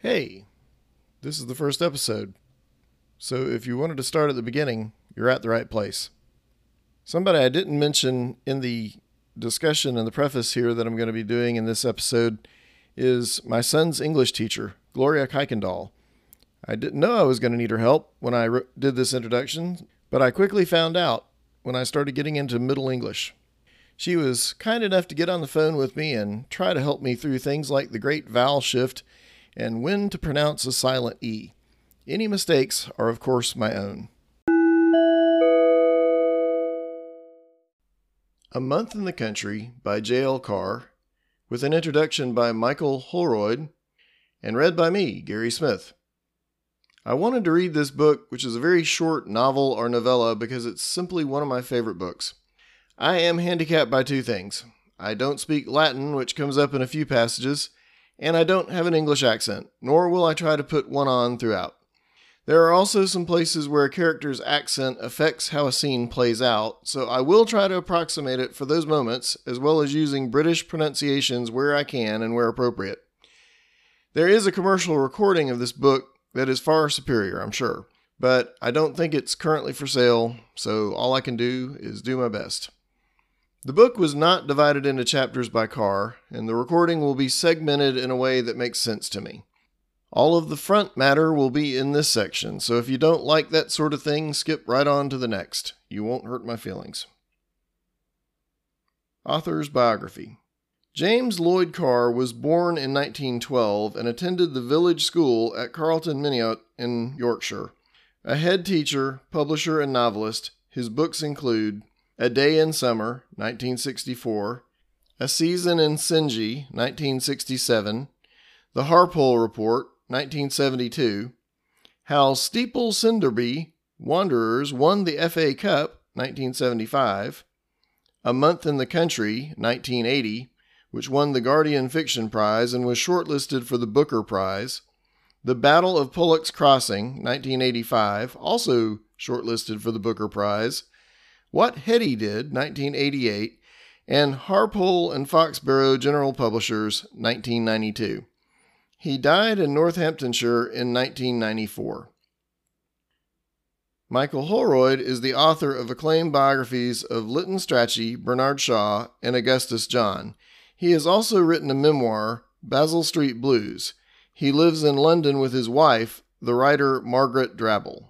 Hey, this is the first episode. So if you wanted to start at the beginning, you're at the right place. Somebody I didn't mention in the discussion and the preface here that I'm going to be doing in this episode is my son's English teacher, Gloria Kuykendall. I didn't know I was going to need her help when I did this introduction, but I quickly found out when I started getting into Middle English. She was kind enough to get on the phone with me and try to help me through things like the great vowel shift and when to pronounce a silent E. Any mistakes are, of course, my own. A Month in the Country by J.L. Carr, with an introduction by Michael Holroyd, and read by me, Gary Smith. I wanted to read this book, which is a very short novel or novella, because it's simply one of my favorite books. I am handicapped by two things. I don't speak Latin, which comes up in a few passages, and I don't have an English accent, nor will I try to put one on throughout. There are also some places where a character's accent affects how a scene plays out, so I will try to approximate it for those moments, as well as using British pronunciations where I can and where appropriate. There is a commercial recording of this book that is far superior, I'm sure, but I don't think it's currently for sale, so all I can do is do my best. The book was not divided into chapters by Carr, and the recording will be segmented in a way that makes sense to me. All of the front matter will be in this section, so if you don't like that sort of thing, skip right on to the next. You won't hurt my feelings. Author's Biography James Lloyd Carr was born in 1912 and attended the village school at Carlton Miniot in Yorkshire. A head teacher, publisher, and novelist, his books include a Day in Summer, 1964, A Season in Sinji, 1967, The Harpole Report, 1972, How Steeple Sinderby Wanderers won the FA Cup, 1975, A Month in the Country, 1980, which won the Guardian Fiction Prize and was shortlisted for the Booker Prize, The Battle of Pollocks Crossing, 1985, also shortlisted for the Booker Prize, what Hetty Did, 1988, and Harpole and Foxberrow General Publishers, 1992. He died in Northamptonshire in 1994. Michael Holroyd is the author of acclaimed biographies of Lytton Strachey, Bernard Shaw, and Augustus John. He has also written a memoir, Basil Street Blues. He lives in London with his wife, the writer Margaret Drabble.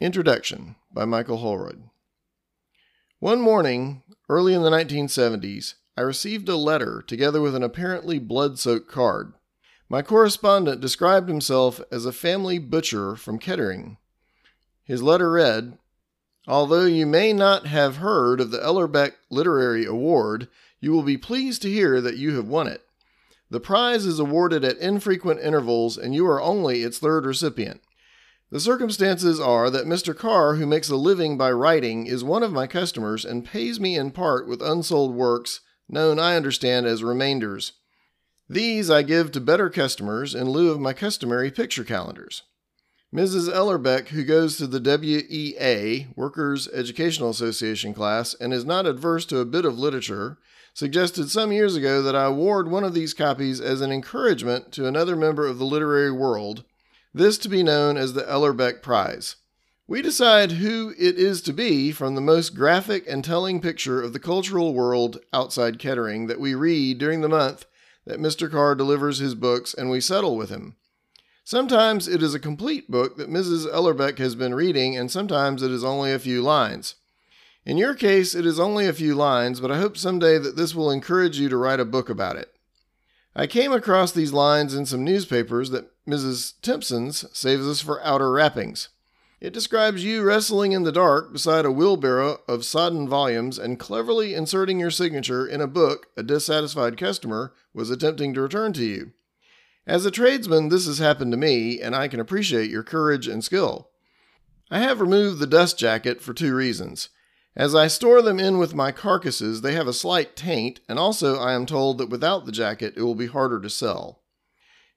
Introduction by Michael Holroyd. One morning, early in the 1970s, I received a letter together with an apparently blood soaked card. My correspondent described himself as a family butcher from Kettering. His letter read Although you may not have heard of the Ellerbeck Literary Award, you will be pleased to hear that you have won it. The prize is awarded at infrequent intervals, and you are only its third recipient. The circumstances are that Mr. Carr, who makes a living by writing, is one of my customers and pays me in part with unsold works, known, I understand, as remainders. These I give to better customers in lieu of my customary picture calendars. Mrs. Ellerbeck, who goes to the WEA, Workers' Educational Association class, and is not adverse to a bit of literature, suggested some years ago that I award one of these copies as an encouragement to another member of the literary world this to be known as the Ellerbeck Prize. We decide who it is to be from the most graphic and telling picture of the cultural world outside Kettering that we read during the month that Mr. Carr delivers his books and we settle with him. Sometimes it is a complete book that Mrs. Ellerbeck has been reading, and sometimes it is only a few lines. In your case, it is only a few lines, but I hope someday that this will encourage you to write a book about it. I came across these lines in some newspapers that Mrs. Timpson's saves us for outer wrappings. It describes you wrestling in the dark beside a wheelbarrow of sodden volumes and cleverly inserting your signature in a book a dissatisfied customer was attempting to return to you. As a tradesman, this has happened to me, and I can appreciate your courage and skill. I have removed the dust jacket for two reasons. As I store them in with my carcasses, they have a slight taint, and also I am told that without the jacket it will be harder to sell.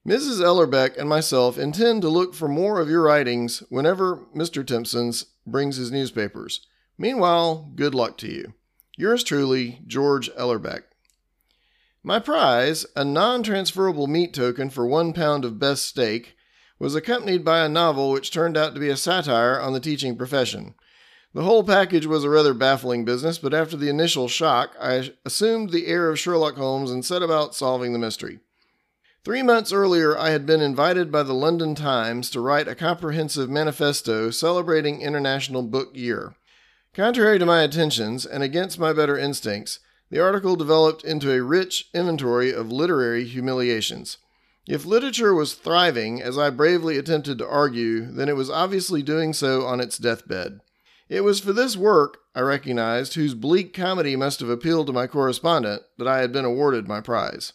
Mrs. Ellerbeck and myself intend to look for more of your writings whenever Mr. Timpson's brings his newspapers. Meanwhile, good luck to you. Yours truly, George Ellerbeck. My prize, a non transferable meat token for one pound of best steak, was accompanied by a novel which turned out to be a satire on the teaching profession. The whole package was a rather baffling business, but after the initial shock, I assumed the air of Sherlock Holmes and set about solving the mystery. Three months earlier, I had been invited by the London Times to write a comprehensive manifesto celebrating International Book Year. Contrary to my intentions and against my better instincts, the article developed into a rich inventory of literary humiliations. If literature was thriving, as I bravely attempted to argue, then it was obviously doing so on its deathbed. It was for this work, I recognized, whose bleak comedy must have appealed to my correspondent, that I had been awarded my prize.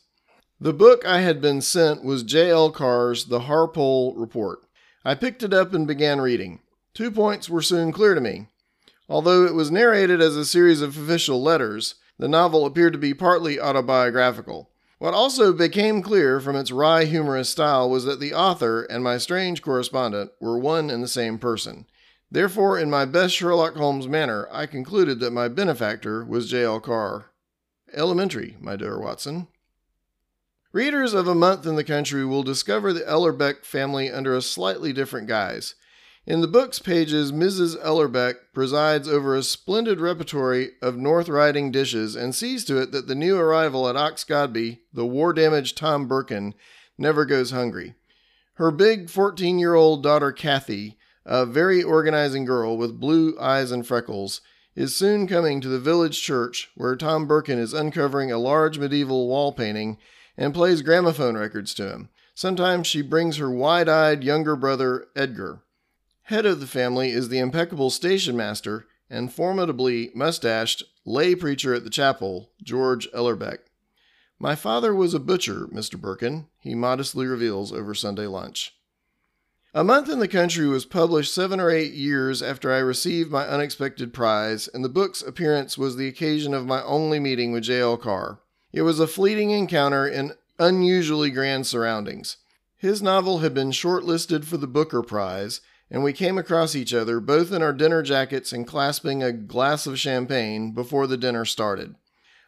The book I had been sent was J.L. Carr's The Harpole Report. I picked it up and began reading. Two points were soon clear to me. Although it was narrated as a series of official letters, the novel appeared to be partly autobiographical. What also became clear from its wry, humorous style was that the author and my strange correspondent were one and the same person. Therefore, in my best Sherlock Holmes manner, I concluded that my benefactor was J.L. Carr. Elementary, my dear Watson. Readers of A Month in the Country will discover the Ellerbeck family under a slightly different guise. In the book's pages, Mrs. Ellerbeck presides over a splendid repertory of North Riding dishes and sees to it that the new arrival at Oxgodby, the war damaged Tom Birkin, never goes hungry. Her big 14 year old daughter, Kathy, a very organizing girl with blue eyes and freckles, is soon coming to the village church where Tom Birkin is uncovering a large medieval wall painting and plays gramophone records to him. Sometimes she brings her wide eyed younger brother, Edgar. Head of the family is the impeccable station master and formidably mustached lay preacher at the chapel, George Ellerbeck. My father was a butcher, Mr. Birkin, he modestly reveals over Sunday lunch. A Month in the Country was published seven or eight years after I received my unexpected prize, and the book's appearance was the occasion of my only meeting with J.L. Carr. It was a fleeting encounter in unusually grand surroundings. His novel had been shortlisted for the Booker Prize, and we came across each other both in our dinner jackets and clasping a glass of champagne before the dinner started.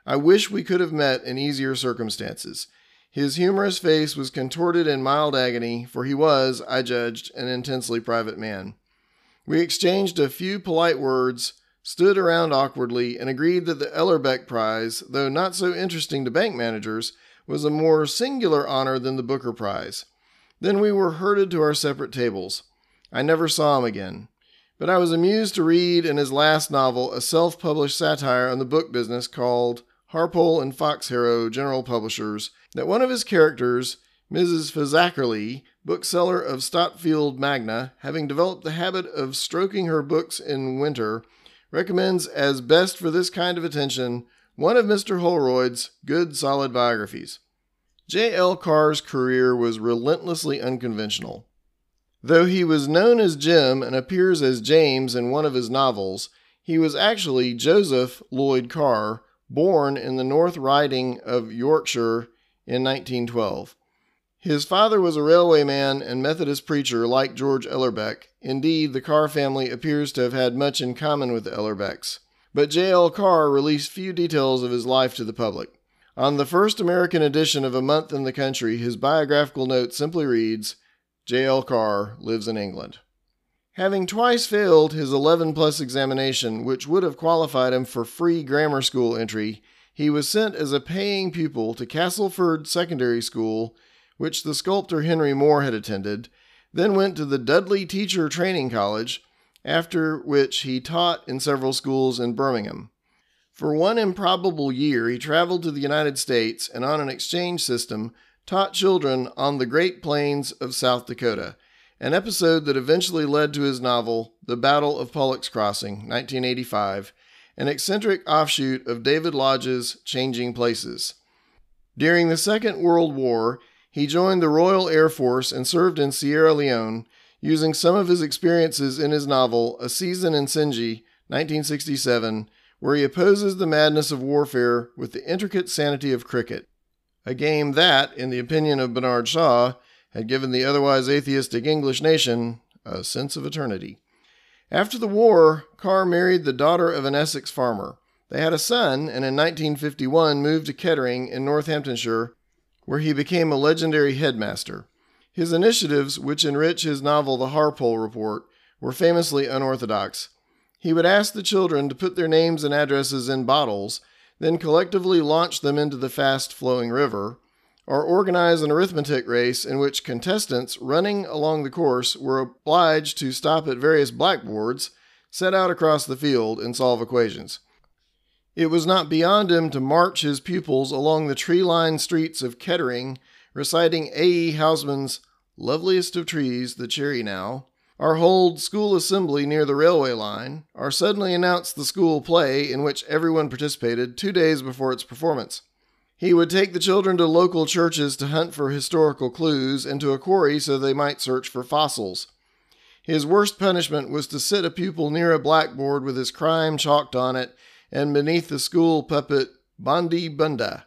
I wish we could have met in easier circumstances. His humorous face was contorted in mild agony, for he was, I judged, an intensely private man. We exchanged a few polite words, stood around awkwardly, and agreed that the Ellerbeck Prize, though not so interesting to bank managers, was a more singular honor than the Booker Prize. Then we were herded to our separate tables. I never saw him again. But I was amused to read in his last novel a self published satire on the book business called Harpole and Foxberrow General Publishers that one of his characters, Mrs. Fazakerly, bookseller of Stotfield Magna, having developed the habit of stroking her books in winter, recommends as best for this kind of attention one of Mr. Holroyd's good solid biographies. J. L. Carr's career was relentlessly unconventional. Though he was known as Jim and appears as James in one of his novels, he was actually Joseph Lloyd Carr, born in the North Riding of Yorkshire in 1912. His father was a railwayman and Methodist preacher like George Ellerbeck. Indeed, the Carr family appears to have had much in common with the Ellerbecks. But J.L. Carr released few details of his life to the public. On the first American edition of A Month in the Country, his biographical note simply reads J.L. Carr lives in England. Having twice failed his 11 plus examination, which would have qualified him for free grammar school entry, he was sent as a paying pupil to Castleford Secondary School, which the sculptor Henry Moore had attended, then went to the Dudley Teacher Training College, after which he taught in several schools in Birmingham. For one improbable year, he traveled to the United States and on an exchange system taught children on the Great Plains of South Dakota, an episode that eventually led to his novel, The Battle of Pollocks Crossing, 1985, an eccentric offshoot of David Lodge's Changing Places. During the Second World War, he joined the Royal Air Force and served in Sierra Leone, using some of his experiences in his novel, A Season in Sinji, 1967, where he opposes the madness of warfare with the intricate sanity of cricket a game that, in the opinion of Bernard Shaw, had given the otherwise atheistic English nation a sense of eternity. After the war, Carr married the daughter of an Essex farmer. They had a son, and in 1951 moved to Kettering in Northamptonshire, where he became a legendary headmaster. His initiatives, which enrich his novel The Harpole Report, were famously unorthodox. He would ask the children to put their names and addresses in bottles, then collectively launch them into the fast flowing river, or organize an arithmetic race in which contestants running along the course were obliged to stop at various blackboards set out across the field and solve equations. It was not beyond him to march his pupils along the tree lined streets of Kettering, reciting A.E. Housman's Loveliest of Trees, the Cherry Now, or hold school assembly near the railway line, or suddenly announce the school play in which everyone participated two days before its performance. He would take the children to local churches to hunt for historical clues and to a quarry so they might search for fossils. His worst punishment was to sit a pupil near a blackboard with his crime chalked on it and beneath the school puppet Bondi Bunda.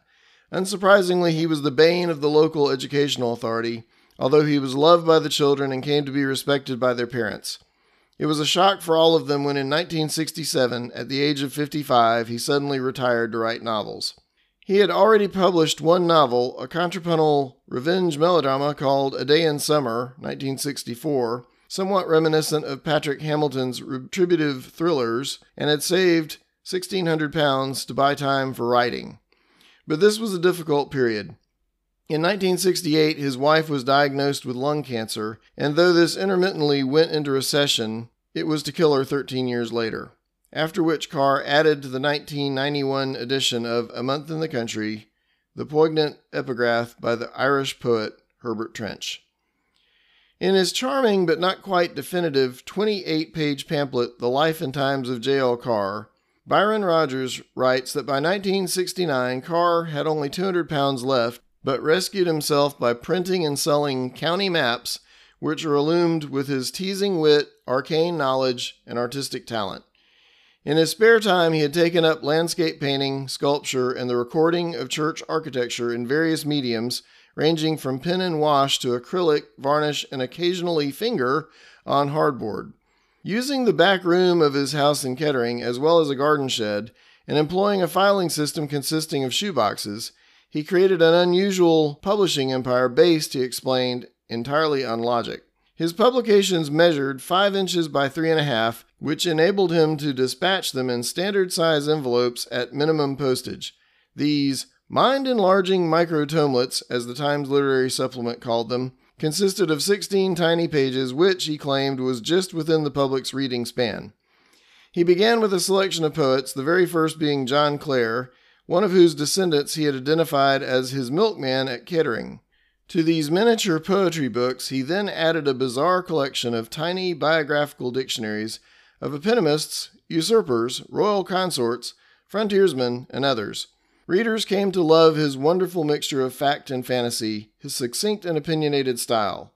Unsurprisingly, he was the bane of the local educational authority, although he was loved by the children and came to be respected by their parents. It was a shock for all of them when in 1967, at the age of 55, he suddenly retired to write novels. He had already published one novel, a contrapuntal revenge melodrama called A Day in Summer, 1964, somewhat reminiscent of Patrick Hamilton's retributive thrillers, and had saved £1,600 to buy time for writing. But this was a difficult period. In 1968, his wife was diagnosed with lung cancer, and though this intermittently went into recession, it was to kill her 13 years later. After which Carr added to the 1991 edition of A Month in the Country the poignant epigraph by the Irish poet Herbert Trench. In his charming but not quite definitive 28 page pamphlet, The Life and Times of J.L. Carr, Byron Rogers writes that by 1969, Carr had only 200 pounds left, but rescued himself by printing and selling county maps, which are illumined with his teasing wit, arcane knowledge, and artistic talent. In his spare time, he had taken up landscape painting, sculpture, and the recording of church architecture in various mediums, ranging from pen and wash to acrylic, varnish, and occasionally finger on hardboard. Using the back room of his house in Kettering, as well as a garden shed, and employing a filing system consisting of shoeboxes, he created an unusual publishing empire based, he explained, entirely on logic. His publications measured 5 inches by 3.5, which enabled him to dispatch them in standard size envelopes at minimum postage. These mind enlarging microtomelets, as the Times Literary Supplement called them, consisted of 16 tiny pages, which, he claimed, was just within the public's reading span. He began with a selection of poets, the very first being John Clare, one of whose descendants he had identified as his milkman at Kettering. To these miniature poetry books, he then added a bizarre collection of tiny biographical dictionaries of eponymists, usurpers, royal consorts, frontiersmen, and others. Readers came to love his wonderful mixture of fact and fantasy, his succinct and opinionated style.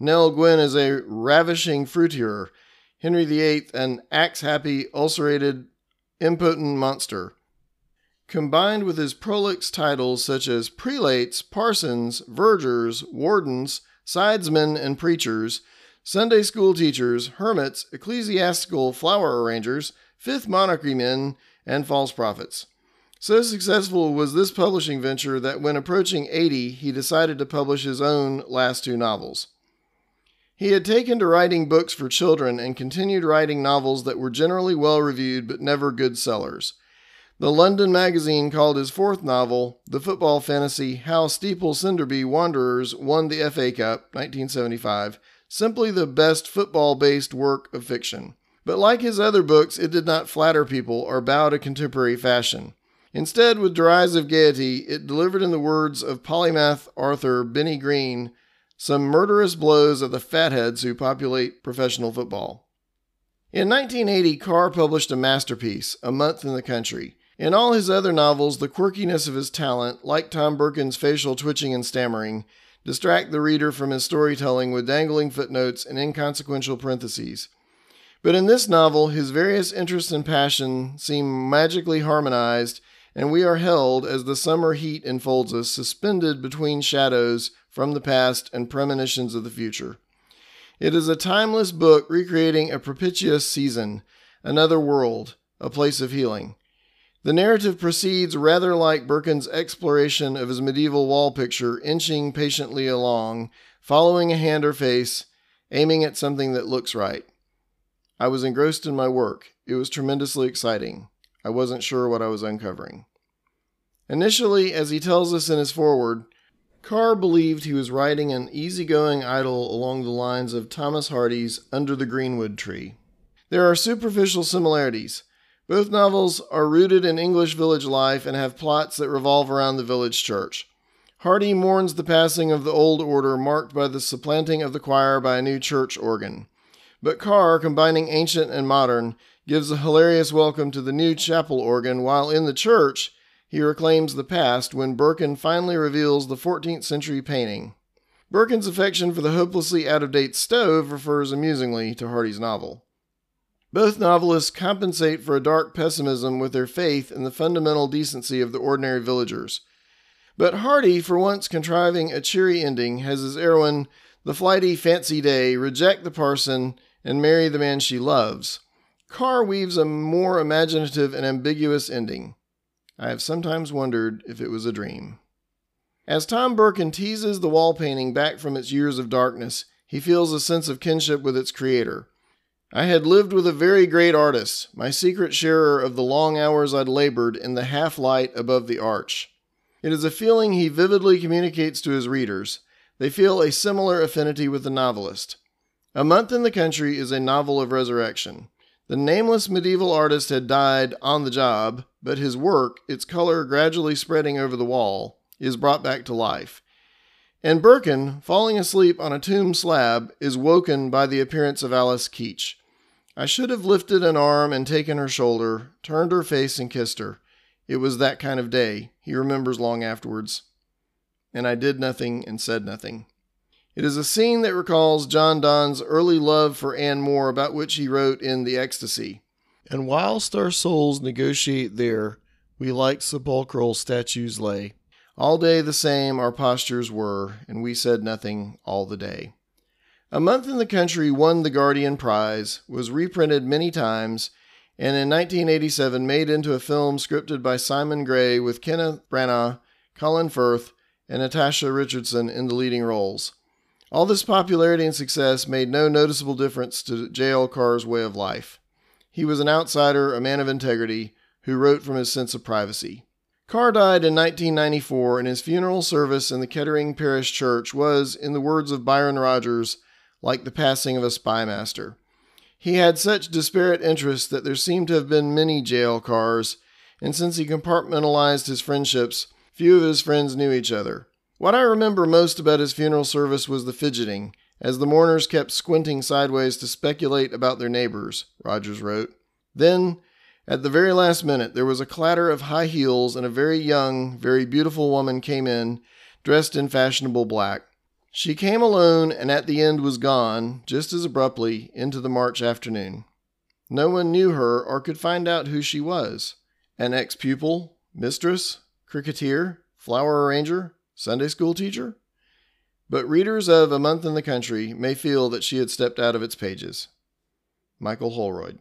Nell Gwyn is a ravishing fruiterer, Henry VIII an axe-happy, ulcerated, impotent monster. Combined with his prolix titles such as prelates, parsons, vergers, wardens, sidesmen, and preachers, Sunday school teachers, hermits, ecclesiastical flower arrangers, fifth monarchy men, and false prophets. So successful was this publishing venture that when approaching 80, he decided to publish his own last two novels. He had taken to writing books for children and continued writing novels that were generally well reviewed but never good sellers. The London magazine called his fourth novel, the football fantasy How Steeple Sinderby Wanderers Won the FA Cup, 1975, simply the best football based work of fiction. But like his other books, it did not flatter people or bow to contemporary fashion. Instead, with derisive gaiety, it delivered in the words of polymath Arthur Benny Green some murderous blows at the fatheads who populate professional football. In 1980, Carr published a masterpiece, A Month in the Country. In all his other novels, the quirkiness of his talent, like Tom Birkin's facial twitching and stammering, distract the reader from his storytelling with dangling footnotes and inconsequential parentheses. But in this novel, his various interests and passion seem magically harmonized and we are held, as the summer heat enfolds us, suspended between shadows from the past and premonitions of the future. It is a timeless book recreating a propitious season, another world, a place of healing. The narrative proceeds rather like Birkin's exploration of his medieval wall picture, inching patiently along, following a hand or face, aiming at something that looks right. I was engrossed in my work. It was tremendously exciting. I wasn't sure what I was uncovering. Initially, as he tells us in his foreword, Carr believed he was writing an easygoing idyll along the lines of Thomas Hardy's Under the Greenwood Tree. There are superficial similarities. Both novels are rooted in English village life and have plots that revolve around the village church. Hardy mourns the passing of the old order marked by the supplanting of the choir by a new church organ. But Carr, combining ancient and modern, gives a hilarious welcome to the new chapel organ, while in the church, he reclaims the past when Birkin finally reveals the 14th century painting. Birkin's affection for the hopelessly out of date stove refers amusingly to Hardy's novel. Both novelists compensate for a dark pessimism with their faith in the fundamental decency of the ordinary villagers. But Hardy, for once contriving a cheery ending, has his heroine, the flighty Fancy Day, reject the parson and marry the man she loves. Carr weaves a more imaginative and ambiguous ending. I have sometimes wondered if it was a dream. As Tom Birkin teases the wall painting back from its years of darkness, he feels a sense of kinship with its creator. I had lived with a very great artist, my secret sharer of the long hours I'd labored in the half light above the arch. It is a feeling he vividly communicates to his readers. They feel a similar affinity with the novelist. A Month in the Country is a novel of resurrection. The nameless medieval artist had died on the job, but his work, its color gradually spreading over the wall, is brought back to life. And Birkin, falling asleep on a tomb slab, is woken by the appearance of Alice Keach. I should have lifted an arm and taken her shoulder, turned her face and kissed her. It was that kind of day, he remembers long afterwards. And I did nothing and said nothing. It is a scene that recalls John Donne's early love for Anne More, about which he wrote in The Ecstasy. And whilst our souls negotiate there, we like sepulchral statues lay. All day the same our postures were, and we said nothing all the day. A Month in the Country won the Guardian Prize, was reprinted many times, and in 1987 made into a film scripted by Simon Gray with Kenneth Branagh, Colin Firth, and Natasha Richardson in the leading roles. All this popularity and success made no noticeable difference to J.L. Carr's way of life. He was an outsider, a man of integrity, who wrote from his sense of privacy. Carr died in 1994, and his funeral service in the Kettering Parish Church was, in the words of Byron Rogers, like the passing of a spymaster. He had such disparate interests that there seemed to have been many J.L. Carrs, and since he compartmentalized his friendships, few of his friends knew each other. What I remember most about his funeral service was the fidgeting, as the mourners kept squinting sideways to speculate about their neighbors, Rogers wrote. Then, at the very last minute, there was a clatter of high heels, and a very young, very beautiful woman came in, dressed in fashionable black. She came alone, and at the end was gone, just as abruptly, into the March afternoon. No one knew her or could find out who she was. An ex pupil, mistress, cricketer, flower arranger, Sunday school teacher? But readers of A Month in the Country may feel that she had stepped out of its pages. Michael Holroyd.